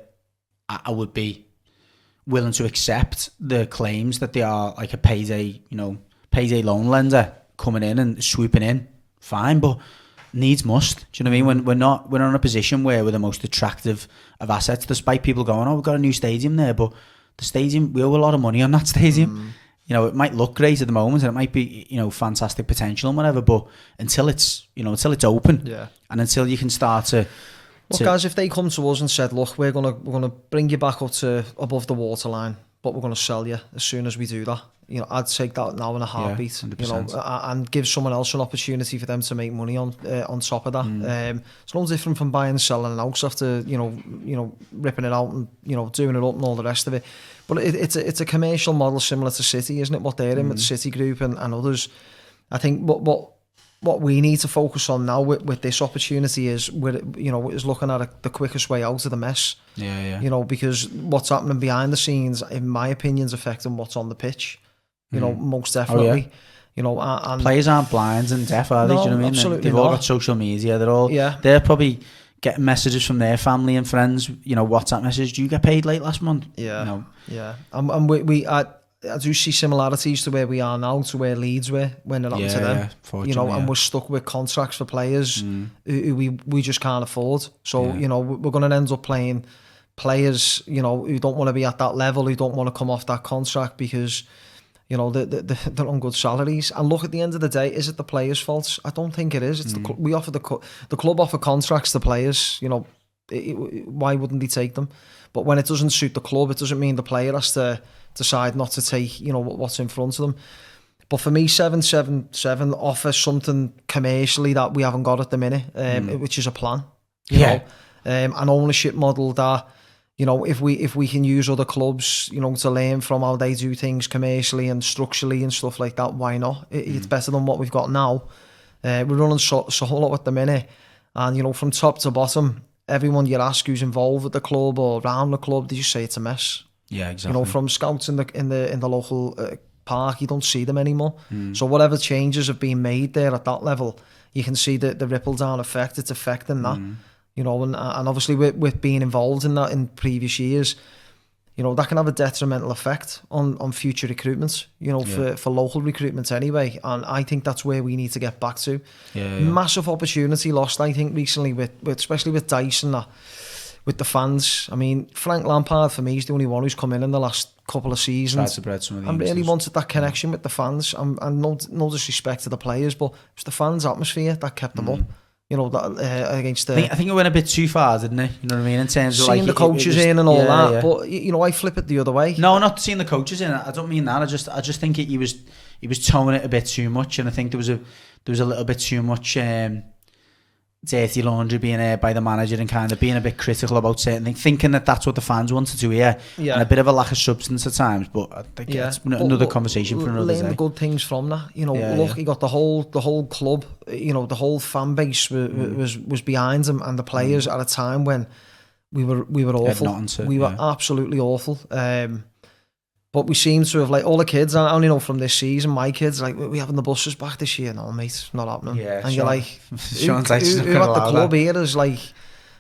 I, I would be willing to accept the claims that they are like a payday, you know, payday loan lender coming in and swooping in. Fine, but needs must. Do you know what I mean? When we're not we're not in a position where we're the most attractive of assets, despite people going, Oh, we've got a new stadium there, but the stadium we owe a lot of money on that (laughs) stadium. Mm. You know, it might look great at the moment and it might be, you know, fantastic potential and whatever, but until it's you know, until it's open Yeah. and until you can start to, Look, guys, if they come to us and said, "Look, we're gonna we're gonna bring you back up to above the waterline, but we're gonna sell you as soon as we do that," you know, I'd take that now in a heartbeat. you know, and give someone else an opportunity for them to make money on uh, on top of that. Mm. Um, it's no different from buying and selling an house after you know you know ripping it out and you know doing it up and all the rest of it. But it, it's a it's a commercial model similar to City, isn't it? What they're in with Mm. City Group and, and others. I think what what what we need to focus on now with, with this opportunity is we're, you know is looking at a, the quickest way out of the mess yeah, yeah. you know because what's happening behind the scenes in my opinion is affecting what's on the pitch you know hmm. most oh, definitely you know and Players aren't blind and deaf, are they? No, Do you know what I mean? absolutely They've all got social media. They're all Yeah. They're probably getting messages from their family and friends. You know, WhatsApp message. Do you get paid late last month? Yeah. You know, yeah and, and we, we I, I do see similarities to where we are now to where Leeds were when it happened Yeah, to them yeah, you know fortunately, and we're stuck with contracts for players mm. who, who we we just can't afford. So Yeah. you know we- we're going to end up playing players you know who don't want to be at that level who don't want to come off that contract because you know the, the, the, they're on good salaries. And look at the end of the day is it the players fault? I don't think it is. It's the mm. we offer the the club offer contracts to players you know it, it- why wouldn't they take them? But when it doesn't suit the club it doesn't mean the player has to decide not to take you know what's in front of them but for me, seven seven seven offers something commercially that we haven't got at the minute, um, which is a plan. Yeah. know, um, an ownership model that you know if we if we can use other clubs, you know, to learn from how they do things commercially and structurally and stuff like that. Why not? It, It's better than what we've got now. Uh, we're running so solo at the minute, and you know, from top to bottom, everyone you ask who's involved with the club or around the club, they just say it's a mess yeah, exactly. you know, from scouts in the in the in the local uh, park, you don't see them anymore. Hmm. So whatever changes have been made there at that level, you can see the the ripple down effect. It's affecting that, Hmm. you know, and and obviously with with being involved in that in previous years. You know that can have a detrimental effect on, on future recruitments. You know for, for local recruitments anyway, and I think that's where we need to get back to. yeah, yeah. Massive opportunity lost, I think, recently with, with especially with Dyson, that with the fans. I mean, Frank Lampard for me is the only one who's come in in the last couple of Tried seasons. to bread some of the I really wanted that connection with the fans, and, and no, no disrespect to the players, but it's the fans' atmosphere that kept them up. You know, that uh, against the I think, I think it went a bit too far, didn't it? You know what I mean? In terms of seeing like the it- it coaches in and all yeah, that. yeah. But you know, I flip it the other way. No, not seeing the coaches in. I don't mean that. I just, I just think it, he was, he was towing it a bit too much, and I think there was a, there was a little bit too much um, dirty laundry being aired by the manager and kind of being a bit critical about certain things, thinking that that's what the fans wanted to hear, Yeah. and a bit of a lack of substance at times. But I think Yeah, it's but- another but conversation for another day. the good things from that. You know, Yeah, look, yeah. he got the whole the whole club. You know, the whole fan base was Mm. was, was behind him, and the players at a time when we were we were awful. we were yeah. absolutely awful. Um, but we seem to have like all the kids. I only know from this season. My kids like we having the buses back this year. No, mate, it's not happening. Yeah, and you're like, (laughs) Sean's who, like, who, who at the club that." here is like,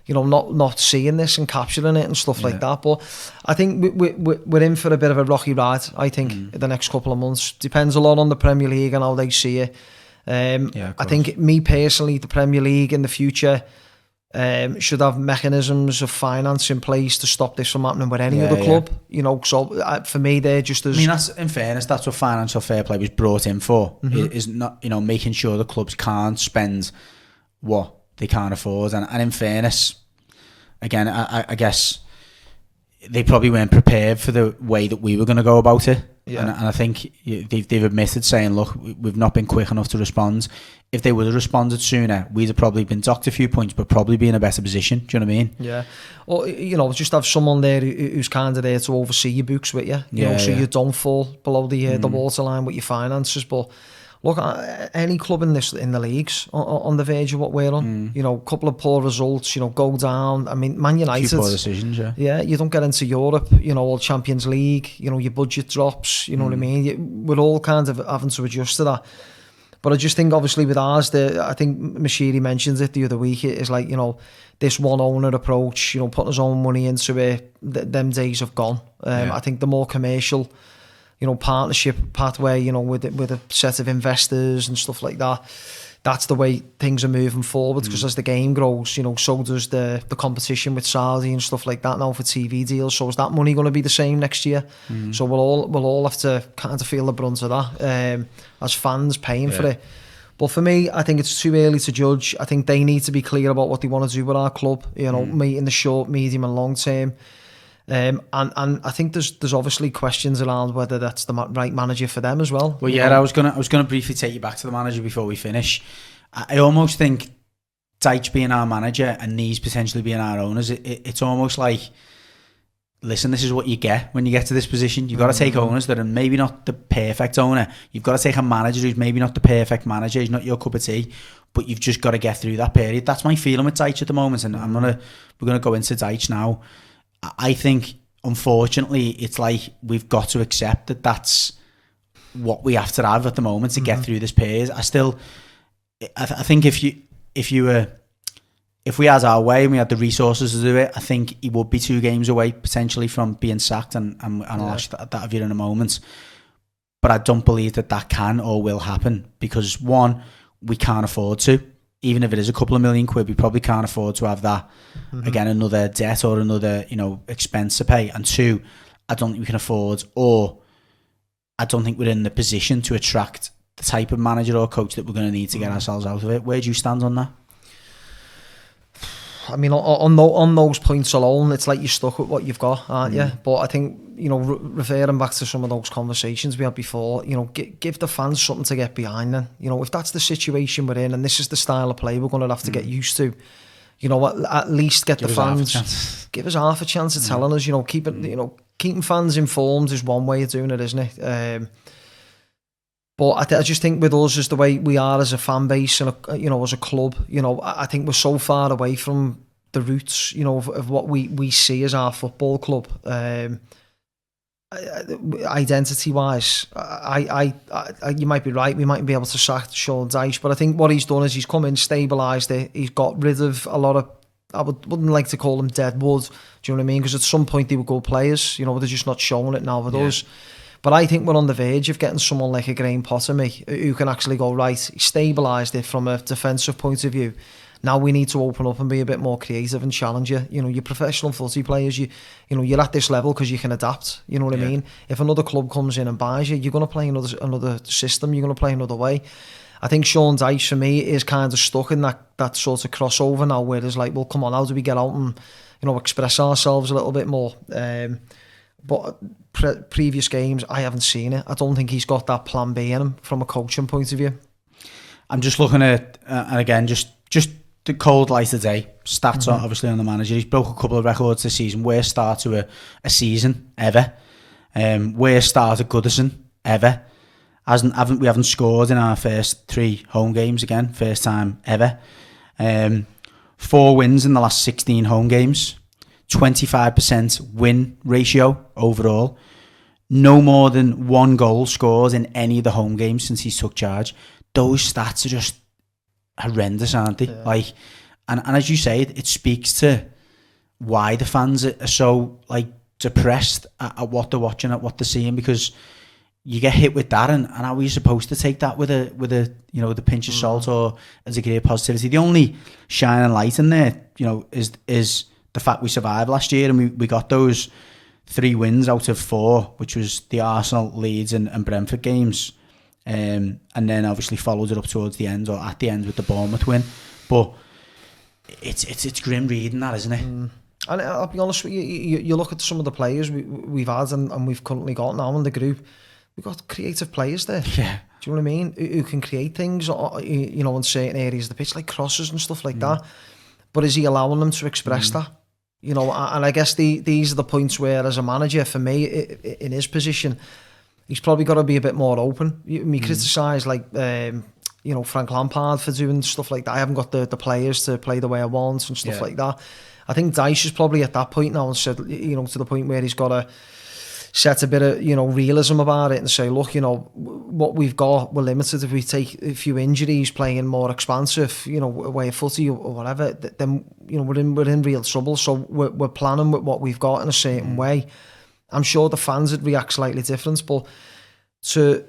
you know, not not seeing this and capturing it and stuff like that. But I think we, we- we're in for a bit of a rocky ride. I think Mm. the next couple of months depends a lot on the Premier League and how they see it. Um, Yeah, I think me personally, the Premier League in the future. Um, should have mechanisms of finance in place to stop this from happening with any Yeah, other yeah. club. You know, so uh, for me, they're just as I mean, that's in fairness, that's what financial fair play was brought in for. Mm-hmm. Is not you know making sure the clubs can't spend what they can't afford, and, and in fairness, again, I, I- I guess they probably weren't prepared for the way that we were going to go about it. Yeah. And, and I think they've, they've admitted saying, look, we've not been quick enough to respond. If they would have responded sooner, we'd have probably been docked a few points, but probably be in a better position. Do you know what I mean? Yeah. Or, you know, just have someone there who's kind of there to oversee your books with you, you know, so yeah. you don't fall below the uh, the waterline with your finances. But look, any club in this in the leagues on, on the verge of what we're on, you know, a couple of poor results, you know, go down. I mean, Man United. poor decisions, yeah. Yeah, you don't get into Europe, you know, all Champions League, you know, your budget drops, you know what I mean? You, we're all kind of having to adjust to that. But I just think, obviously, with ours, the, I think Moshiri mentions it the other week, it is like, you know, this one owner approach, you know, putting his own money into it, th- them days have gone. Um, Yeah. I think the more commercial, you know, partnership pathway, you know, with with a set of investors and stuff like that. That's the way things are moving forward because mm. as the game grows, you know, so does the the competition with Saudi and stuff like that now for TV deals. So is that money going to be the same next year? Mm. So we'll all we'll all have to kind of feel the brunt of that um, as fans paying for it. But for me, I think it's too early to judge. I think they need to be clear about what they want to do with our club. You know, mm. me in the short, medium, and long term. Um, and and I think there's there's obviously questions around whether that's the right manager for them as well. Well, yeah, know. I was gonna I was gonna briefly take you back to the manager before we finish. I, I almost think Dyche being our manager and these potentially being our owners, it, it, it's almost like, listen, this is what you get when you get to this position. You've got to take owners that are maybe not the perfect owner. You've got to take a manager who's maybe not the perfect manager. He's not your cup of tea, but you've just got to get through that period. That's my feeling with Dyche at the moment, and I'm gonna we're gonna go into Dyche now. I- think, unfortunately, it's like we've got to accept that that's what we have to have at the moment to get mm-hmm. through this period. I still, I, th- I think if you if you were if we had our way and we had the resources to do it, I think he would be two games away potentially from being sacked, and and, and I'll ask that, that of you in a moment. But I don't believe that that can or will happen because one, we can't afford to. Even if it is a couple of million quid, we probably can't afford to have that mm-hmm. again another debt or another you know expense to pay. And two, I don't think we can afford or I don't think we're in the position to attract the type of manager or coach that we're going to need to get mm. ourselves out of it. Where do you stand on that? I mean, on on, tho- on those points alone, it's like you're stuck with what you've got, aren't you? Mm. But I think you know, re- referring back to some of those conversations we had before, you know, gi- give the fans something to get behind. Then, you know, if that's the situation we're in, and this is the style of play we're going to have to get used to, you know, at, at least get Mm. Give the us half a fans give us half a chance of telling us. You know, keeping, it. You know, keeping fans informed is one way of doing it, isn't it? Um, but I, th- I just think with us as the way we are as a fan base and a, you know as a club, you know, I, I think we're so far away from the roots, you know, of, of what we, we see as our football club. Um, identity wise, I, I, I, you might be right. We might be able to sack Sean Dyche, but I think what he's done is he's come in, stabilised it. He's got rid of a lot of. I would, wouldn't like to call them dead wood. Do you know what I mean? Because at some point they were good players. You know, they're just not showing it now with Yeah. us. But I think we're on the verge of getting someone like a Graham Potter, me, who can actually go right, stabilised it from a defensive point of view. Now we need to open up and be a bit more creative and challenge you. You know, you're professional footy players. You, you know, you're at this level because you can adapt. You know what I mean? If another club comes in and buys you, you're going to play another another system. You're going to play another way. I think Sean Dyche for me is kind of stuck in that that sort of crossover now, where it's like, well, come on, how do we get out and you know express ourselves a little bit more? Um, but pre- previous games, I haven't seen it. I don't think he's got that plan B in him from a coaching point of view. I'm just looking at, uh, and again, just just the cold light of day. Stats Mm-hmm. are obviously on the manager. He's broke a couple of records this season. Worst start to a, a season ever. Um, worst start at Goodison ever. Hasn't haven't we haven't scored in our first three home games again. First time ever. Um, four wins in the last 16 home games. 25% win ratio overall. No more than one goal scored in any of the home games since he took charge. Those stats are just horrendous, aren't they? Yeah. Like, and, and as you say, it, it speaks to why the fans are, so like depressed at, at what they're watching, at what they're seeing, because you get hit with that, and, and how are you supposed to take that with a with a you know the pinch of mm. salt or as a degree of positivity? The only shining light in there, you know, is is the fact we survived last year and we, we got those three wins out of four, which was the Arsenal, Leeds, and, and Brentford games. Um, and then obviously followed it up towards the end or at the end with the Bournemouth win. But it's it's it's grim reading that, isn't it? And I'll be honest with you, you, you look at some of the players we, we've had and, and we've currently got now in the group, we've got creative players there. (laughs) Yeah. Do you know what I mean? Who, who can create things, or, you know, in certain areas of the pitch, like crosses and stuff like mm. that. But is he allowing them to express mm. that? You know, and I guess the, these are the points where, as a manager, for me, in his position, he's probably got to be a bit more open. Me mm. criticise like um, you know Frank Lampard for doing stuff like that. I haven't got the, the players to play the way I want and stuff yeah. like that. I think Dyche is probably at that point now and said you know to the point where he's got to set a bit of you know realism about it and say look you know what we've got we're limited if we take a few injuries playing in more expansive you know way of footy or whatever then you know we're in we're in real trouble so we're, we're planning with what we've got in a certain mm. way I'm sure the fans would react slightly different but to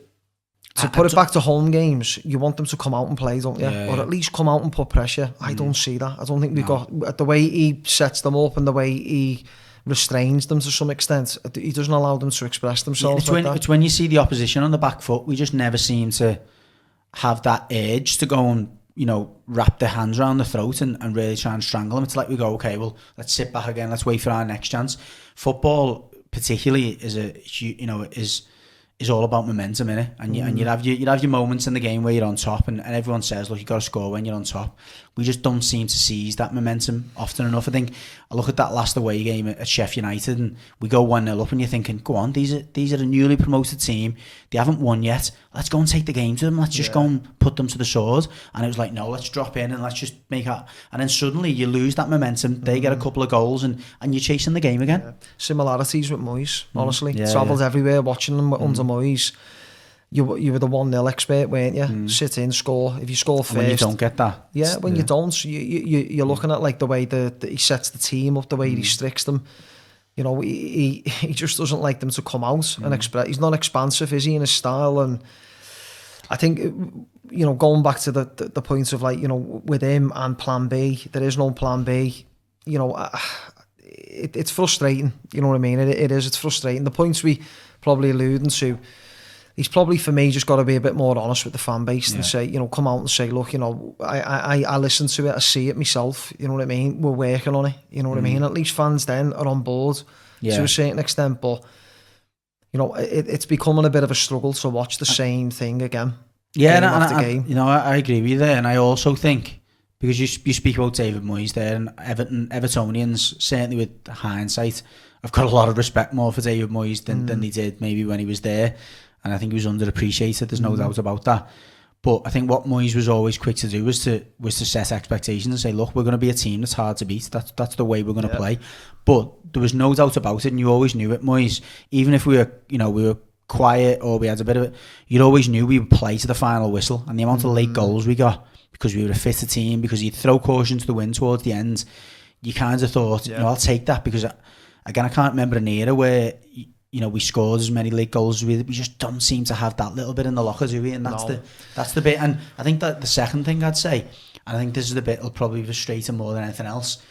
to put it back to home games, you want them to come out and play, don't you? Yeah, or at least come out and put pressure. I mm. don't see that. I don't think we've no. got the way he sets them up and the way he restrains them to some extent. He doesn't allow them to express themselves. It's, like when, it's when you see the opposition on the back foot, we just never seem to have that urge to go and you know wrap their hands around the throat and, and really try and strangle them. It's like we go, okay, well, let's sit back again. Let's wait for our next chance. Football, particularly, is a you know is is all about momentum, innit? And you, mm. and you have your you have your moments in the game where you're on top, and, and everyone says, look, you have got to score when you're on top. We just don't seem to seize that momentum often enough. I think I look at that last away game at, Sheffield United, and we go one 0 up, and you're thinking, go on, these are these are a newly promoted team. They haven't won yet. Let's go and take the game to them. Let's just yeah. go and put them to the sword. And it was like, no, let's drop in and let's just make out. And then suddenly you lose that momentum. They mm. get a mm. couple of goals, and and you're chasing the game again. Yeah. Similarities with Moyes, mm. honestly. Mm. Yeah, Travelled everywhere watching them mm. under Moyes you you were the one nil expert, weren't you? Mm. Sit in, score. If you score first, when you don't get that, yeah. When yeah. you don't, you you you're looking at like the way that he sets the team up, the way mm. he restricts them. You know, he, he (laughs) he just doesn't like them to come out mm. and express. He's not expansive, is he, in his style? And I think you know, going back to the the, the point of like you know, with him and Plan B, there is no Plan B. You know, uh, (sighs) it, it's frustrating. You know what I mean? It, it is. It's frustrating. The points we probably alluding to he's probably for me just got to be a bit more honest with the fan base yeah. and say, you know, come out and say, look, you know, I, I, I listen to it, I see it myself. You know what I mean? We're working on it. You know what mm. I mean? At least fans then are on board yeah. to a certain extent, but you know, it, it's becoming a bit of a struggle to watch the same thing again. Yeah, and, and, and you know, I, I agree with you there, and I also think because you you speak about David Moyes there and Everton Evertonians certainly with hindsight, I've got a lot of respect more for David Moyes than, mm. than they did maybe when he was there and I think he was underappreciated. There's no mm. doubt about that. But I think what Moyes was always quick to do was to was to set expectations and say, look, we're going to be a team that's hard to beat. That's that's the way we're going to yeah. play. But there was no doubt about it, and you always knew it, Moyes. Even if we were, you know, we were quiet or we had a bit of it, you always knew we would play to the final whistle. And the amount of late mm. goals we got because we were a fitter team, because you'd throw caution to the wind towards the end, you kind of thought, yeah. you know, I'll take that because again, I can't remember an era where you know, we scored as many late goals. We, we just don't seem to have that little bit in the locker, do we? And that's no. the that's the bit. And I think that the second thing I'd say, and I think this is the bit that'll probably frustrate him more than anything else,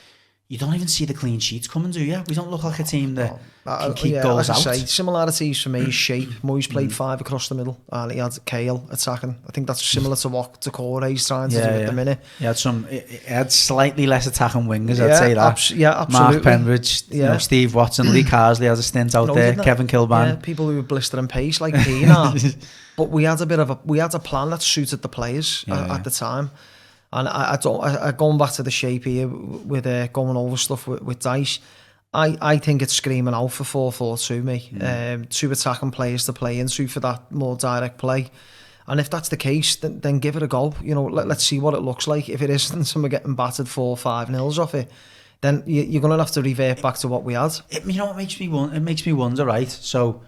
you don't even see the clean sheets coming, do you? We don't look like a team that uh, can keep yeah, goals out. Say, similarities for me, (clears throat) shape. Moyes played mm. five across the middle, and he had Cahill attacking. I think that's similar to what is trying to yeah, do at the minute. He had some. He had slightly less attacking wingers. I'd say that. Abs- yeah, absolutely. Mark Pembridge, yeah. you know, Steve Watson, Lee (clears throat) Carsley has a stint out no, there. Kevin Kilbane. Yeah, people who were blistering pace like Pienaar. (laughs) but we had a bit of a we had a plan that suited the players yeah, at, at the time. And I, I don't, I, I going back to the shape here with uh, going over stuff with, with Dyche. I, I think it's screaming out for 4 4 2 me. Mm. Um, two attacking players to play into for that more direct play. And if that's the case, then, then give it a go. You know, let, let's see what it looks like. If it isn't (laughs) and we're getting battered 4 5 nils off it, then you, you're going to have to revert back to what we had. It, you know what makes me? It makes me wonder, right? So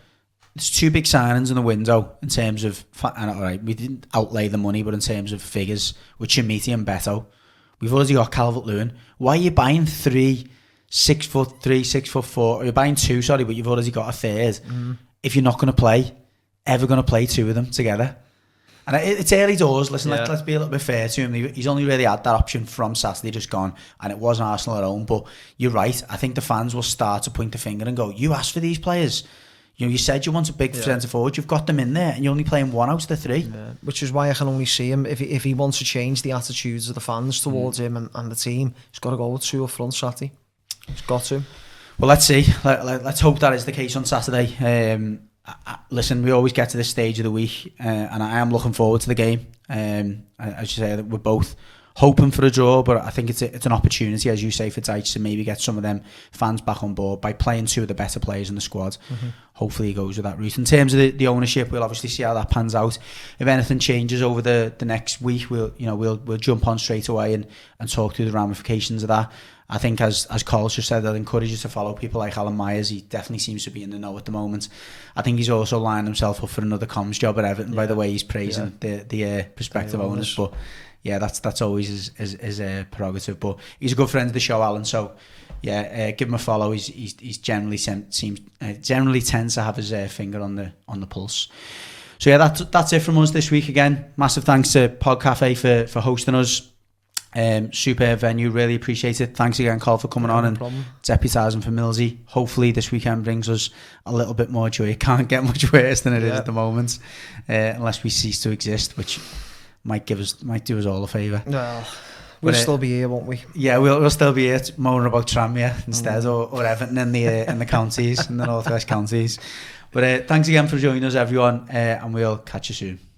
there's two big signings in the window in terms of, and all right, we didn't outlay the money, but in terms of figures, with Chermiti and Beto, we've already got Calvert Lewin. Why are you buying three, six foot three, six foot four? Or you're buying two, sorry, but you've already got a third. Mm. If you're not going to play, ever going to play two of them together? And it's early doors. Listen, yeah. let's, let's be a little bit fair to him. He's only really had that option from Saturday, just gone, and it was an Arsenal at home. But you're right. I think the fans will start to point the finger and go, "You asked for these players." You know, you said you want a big yeah. centre forward. You've got them in there, and you're only playing one out of the three. Yeah. Which is why I can only see him if he, if he wants to change the attitudes of the fans towards mm. him and, and the team. He's got to go with two up front, Saturday. He's got to. Well, let's see. Let, let, let's hope that is the case on Saturday. Um, I, I, listen, we always get to this stage of the week, uh, and I am looking forward to the game. Um, as you say, we're both hoping for a draw, but I think it's a, it's an opportunity, as you say, for Dyche to maybe get some of them fans back on board by playing two of the better players in the squad. Mm-hmm. Hopefully, he goes with that route. In terms of the, the ownership, we'll obviously see how that pans out. If anything changes over the, the next week, we'll you know we'll we'll jump on straight away and, and talk through the ramifications of that. I think as as Carl just said, I'd encourage you to follow people like Alan Myers. He definitely seems to be in the know at the moment. I think he's also lining himself up for another comms job at Everton yeah. by the way he's praising yeah. the the uh, prospective owners. But yeah, that's that's always his, his, his uh, prerogative. But he's a good friend of the show, Alan. So yeah, uh, give him a follow. He's he's, he's generally seems uh, generally tends to have his uh, finger on the on the pulse. So yeah, that's that's it from us this week again. Massive thanks to Pod Cafe for for hosting us. Um, super venue, really appreciate it. Thanks again, Carl, for coming on and problem. deputising for Millsy. Hopefully, this weekend brings us a little bit more joy. (laughs) It can't get much worse than it yeah. is at the moment, uh, unless we cease to exist, which might give us might do us all a favour. Well, we'll but, still be here, won't we? Yeah, we'll, we'll still be here moaning about Tranmere instead, mm. or, or Everton in the uh, in the counties, in the (laughs) northwest counties. But uh, thanks again for joining us, everyone, uh, and we'll catch you soon.